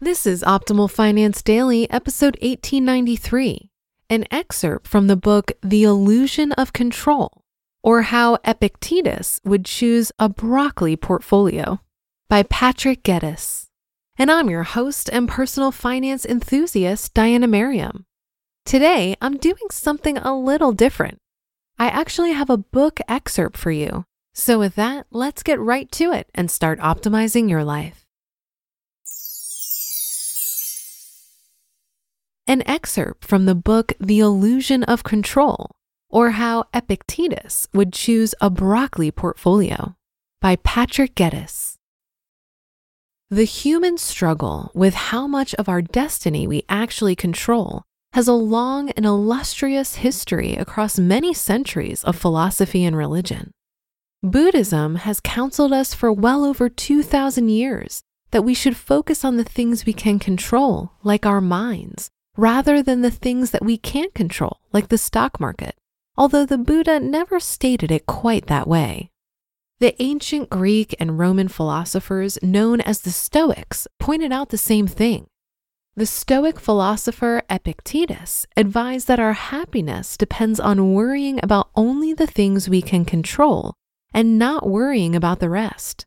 This is Optimal Finance Daily, episode 1893, an excerpt from the book The Illusion of Control, or How Epictetus Would Choose a Broccoli Portfolio by Patrick Geddes. And I'm your host and personal finance enthusiast, Diana Merriam. Today, I'm doing something a little different. I actually have a book excerpt for you. So, with that, let's get right to it and start optimizing your life. An excerpt from the book The Illusion of Control, or How Epictetus Would Choose a Broccoli Portfolio by Patrick Geddes. The human struggle with how much of our destiny we actually control has a long and illustrious history across many centuries of philosophy and religion. Buddhism has counseled us for well over 2,000 years that we should focus on the things we can control, like our minds, rather than the things that we can't control, like the stock market, although the Buddha never stated it quite that way. The ancient Greek and Roman philosophers, known as the Stoics, pointed out the same thing. The Stoic philosopher Epictetus advised that our happiness depends on worrying about only the things we can control and not worrying about the rest.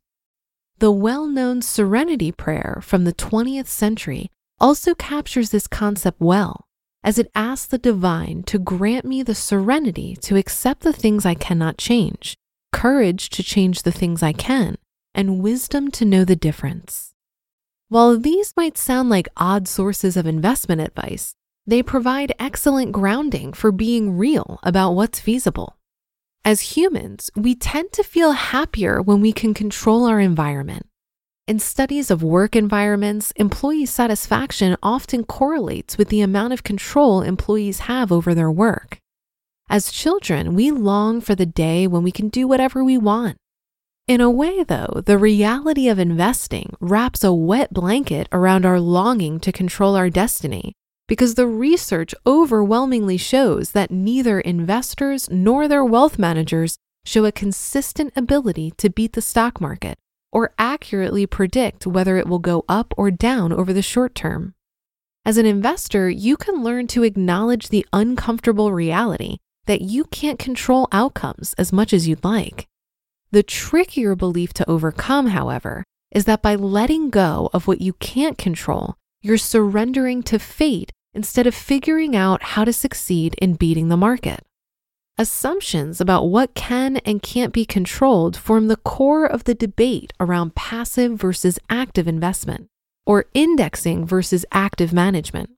The well known Serenity Prayer from the 20th century also captures this concept well, as it asks the divine to grant me the serenity to accept the things I cannot change, courage to change the things I can, and wisdom to know the difference. While these might sound like odd sources of investment advice, they provide excellent grounding for being real about what's feasible. As humans, we tend to feel happier when we can control our environment in studies of work environments, employee satisfaction often correlates with the amount of control employees have over their work. As children, we long for the day when we can do whatever we want. In a way, though, the reality of investing wraps a wet blanket around our longing to control our destiny because the research overwhelmingly shows that neither investors nor their wealth managers show a consistent ability to beat the stock market or accurately predict whether it will go up or down over the short term. As an investor, you can learn to acknowledge the uncomfortable reality that you can't control outcomes as much as you'd like. The trickier belief to overcome, however, is that by letting go of what you can't control, you're surrendering to fate instead of figuring out how to succeed in beating the market. Assumptions about what can and can't be controlled form the core of the debate around passive versus active investment, or indexing versus active management.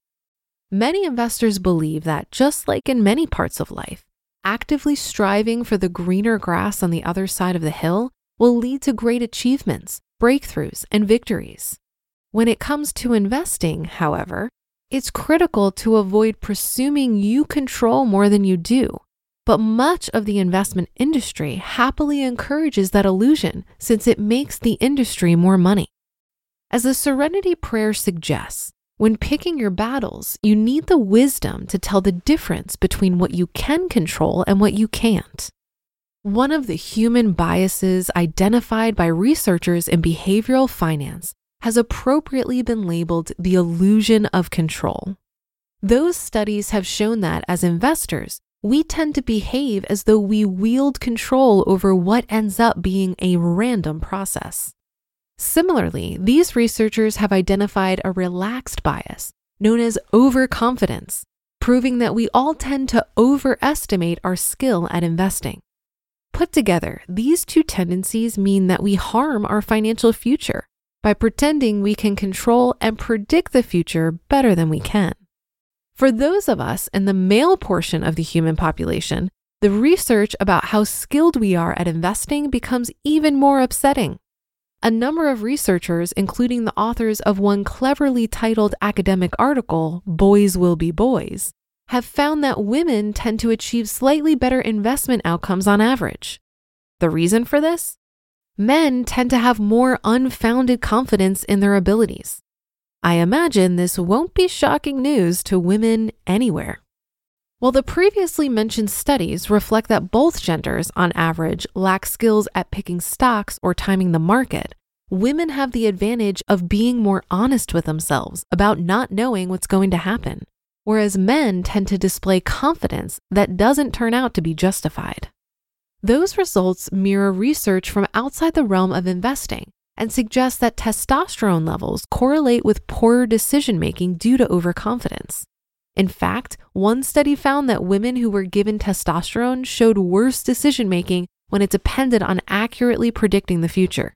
Many investors believe that, just like in many parts of life, actively striving for the greener grass on the other side of the hill will lead to great achievements, breakthroughs, and victories. When it comes to investing, however, it's critical to avoid presuming you control more than you do but much of the investment industry happily encourages that illusion since it makes the industry more money. As the Serenity Prayer suggests, when picking your battles, you need the wisdom to tell the difference between what you can control and what you can't. One of the human biases identified by researchers in behavioral finance has appropriately been labeled the illusion of control. Those studies have shown that as investors, we tend to behave as though we wield control over what ends up being a random process. Similarly, these researchers have identified a relaxed bias known as overconfidence, proving that we all tend to overestimate our skill at investing. Put together, these two tendencies mean that we harm our financial future by pretending we can control and predict the future better than we can. For those of us in the male portion of the human population, the research about how skilled we are at investing becomes even more upsetting. A number of researchers, including the authors of one cleverly titled academic article, Boys Will Be Boys, have found that women tend to achieve slightly better investment outcomes on average. The reason for this? Men tend to have more unfounded confidence in their abilities. I imagine this won't be shocking news to women anywhere. While the previously mentioned studies reflect that both genders, on average, lack skills at picking stocks or timing the market, women have the advantage of being more honest with themselves about not knowing what's going to happen, whereas men tend to display confidence that doesn't turn out to be justified. Those results mirror research from outside the realm of investing and suggest that testosterone levels correlate with poorer decision making due to overconfidence. In fact, one study found that women who were given testosterone showed worse decision making when it depended on accurately predicting the future.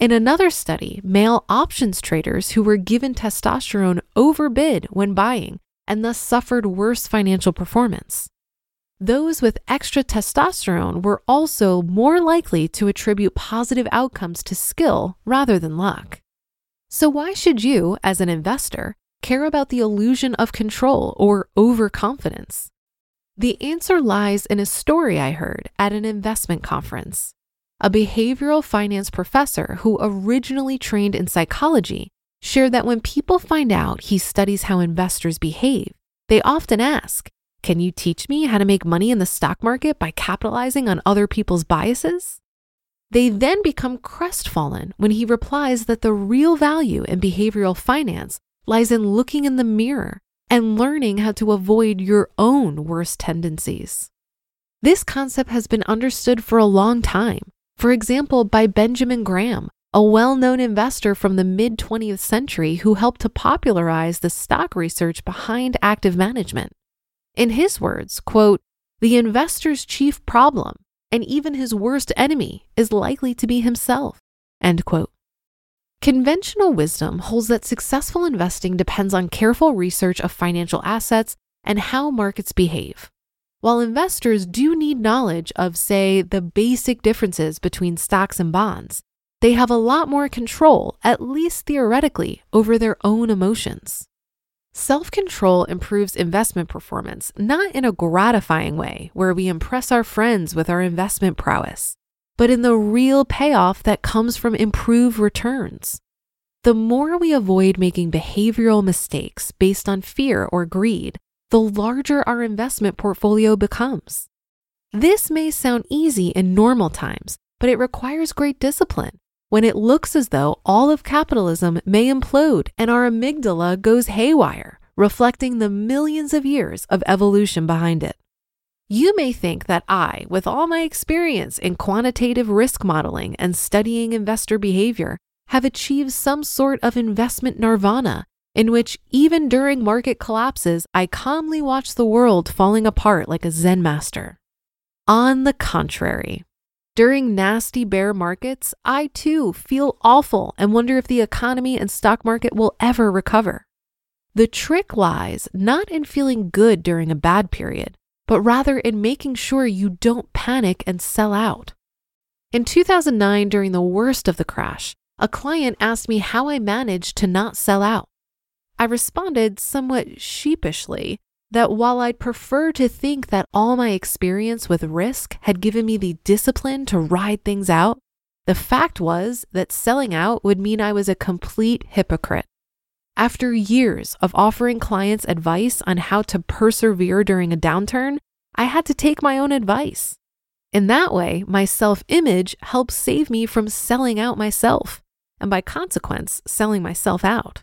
In another study, male options traders who were given testosterone overbid when buying and thus suffered worse financial performance. Those with extra testosterone were also more likely to attribute positive outcomes to skill rather than luck. So, why should you, as an investor, care about the illusion of control or overconfidence? The answer lies in a story I heard at an investment conference. A behavioral finance professor who originally trained in psychology shared that when people find out he studies how investors behave, they often ask, Can you teach me how to make money in the stock market by capitalizing on other people's biases? They then become crestfallen when he replies that the real value in behavioral finance lies in looking in the mirror and learning how to avoid your own worst tendencies. This concept has been understood for a long time, for example, by Benjamin Graham, a well known investor from the mid 20th century who helped to popularize the stock research behind active management. In his words, quote, the investor's chief problem and even his worst enemy is likely to be himself, end quote. Conventional wisdom holds that successful investing depends on careful research of financial assets and how markets behave. While investors do need knowledge of, say, the basic differences between stocks and bonds, they have a lot more control, at least theoretically, over their own emotions. Self control improves investment performance, not in a gratifying way where we impress our friends with our investment prowess, but in the real payoff that comes from improved returns. The more we avoid making behavioral mistakes based on fear or greed, the larger our investment portfolio becomes. This may sound easy in normal times, but it requires great discipline when it looks as though all of capitalism may implode and our amygdala goes haywire, reflecting the millions of years of evolution behind it. You may think that I, with all my experience in quantitative risk modeling and studying investor behavior, have achieved some sort of investment nirvana in which, even during market collapses, I calmly watch the world falling apart like a Zen master. On the contrary, during nasty bear markets, I too feel awful and wonder if the economy and stock market will ever recover. The trick lies not in feeling good during a bad period, but rather in making sure you don't panic and sell out. In 2009, during the worst of the crash, a client asked me how I managed to not sell out. I responded somewhat sheepishly that while I'd prefer to think that all my experience with risk had given me the discipline to ride things out, the fact was that selling out would mean I was a complete hypocrite. After years of offering clients advice on how to persevere during a downturn, I had to take my own advice. In that way, my self image helps save me from selling out myself, and by consequence, selling myself out.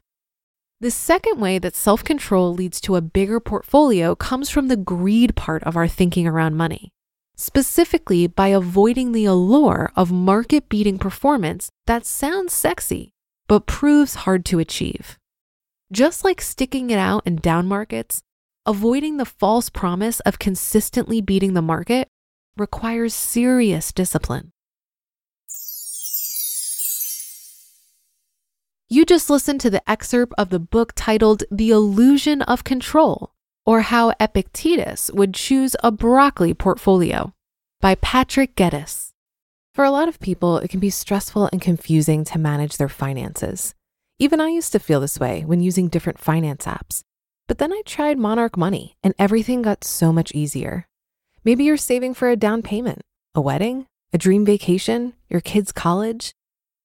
The second way that self control leads to a bigger portfolio comes from the greed part of our thinking around money, specifically by avoiding the allure of market beating performance that sounds sexy, but proves hard to achieve. Just like sticking it out in down markets, avoiding the false promise of consistently beating the market requires serious discipline. You just listened to the excerpt of the book titled The Illusion of Control, or How Epictetus Would Choose a Broccoli Portfolio by Patrick Geddes. For a lot of people, it can be stressful and confusing to manage their finances. Even I used to feel this way when using different finance apps. But then I tried Monarch Money and everything got so much easier. Maybe you're saving for a down payment, a wedding, a dream vacation, your kids' college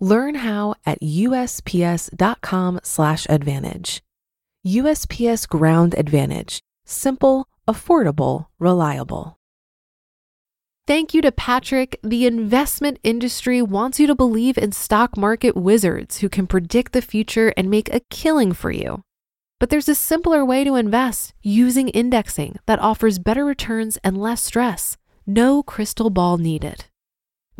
Learn how at usps.com/advantage. USPS Ground Advantage: simple, affordable, reliable. Thank you to Patrick. The investment industry wants you to believe in stock market wizards who can predict the future and make a killing for you. But there's a simpler way to invest using indexing that offers better returns and less stress. No crystal ball needed.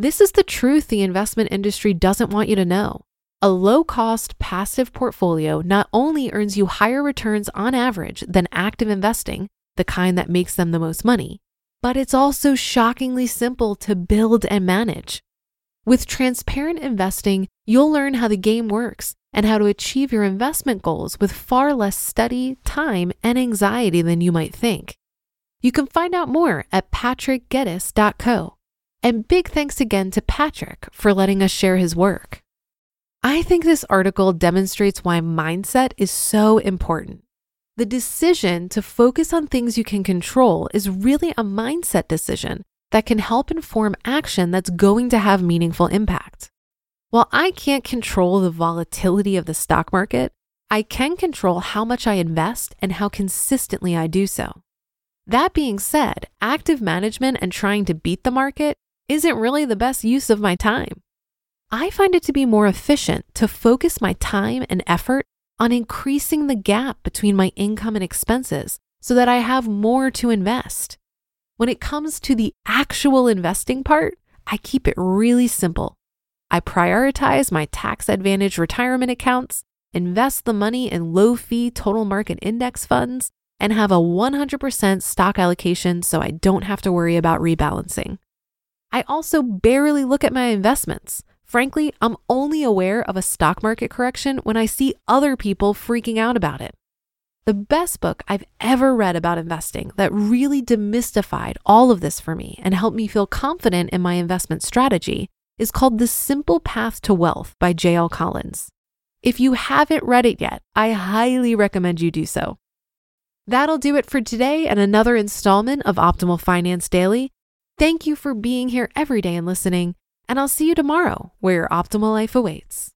This is the truth the investment industry doesn't want you to know. A low cost passive portfolio not only earns you higher returns on average than active investing, the kind that makes them the most money, but it's also shockingly simple to build and manage. With transparent investing, you'll learn how the game works and how to achieve your investment goals with far less study, time, and anxiety than you might think. You can find out more at patrickgeddes.co. And big thanks again to Patrick for letting us share his work. I think this article demonstrates why mindset is so important. The decision to focus on things you can control is really a mindset decision that can help inform action that's going to have meaningful impact. While I can't control the volatility of the stock market, I can control how much I invest and how consistently I do so. That being said, active management and trying to beat the market isn't really the best use of my time. I find it to be more efficient to focus my time and effort on increasing the gap between my income and expenses so that I have more to invest. When it comes to the actual investing part, I keep it really simple. I prioritize my tax advantage retirement accounts, invest the money in low fee total market index funds, and have a 100% stock allocation so I don't have to worry about rebalancing. I also barely look at my investments. Frankly, I'm only aware of a stock market correction when I see other people freaking out about it. The best book I've ever read about investing that really demystified all of this for me and helped me feel confident in my investment strategy is called The Simple Path to Wealth by J.L. Collins. If you haven't read it yet, I highly recommend you do so. That'll do it for today and another installment of Optimal Finance Daily. Thank you for being here every day and listening, and I'll see you tomorrow where your optimal life awaits.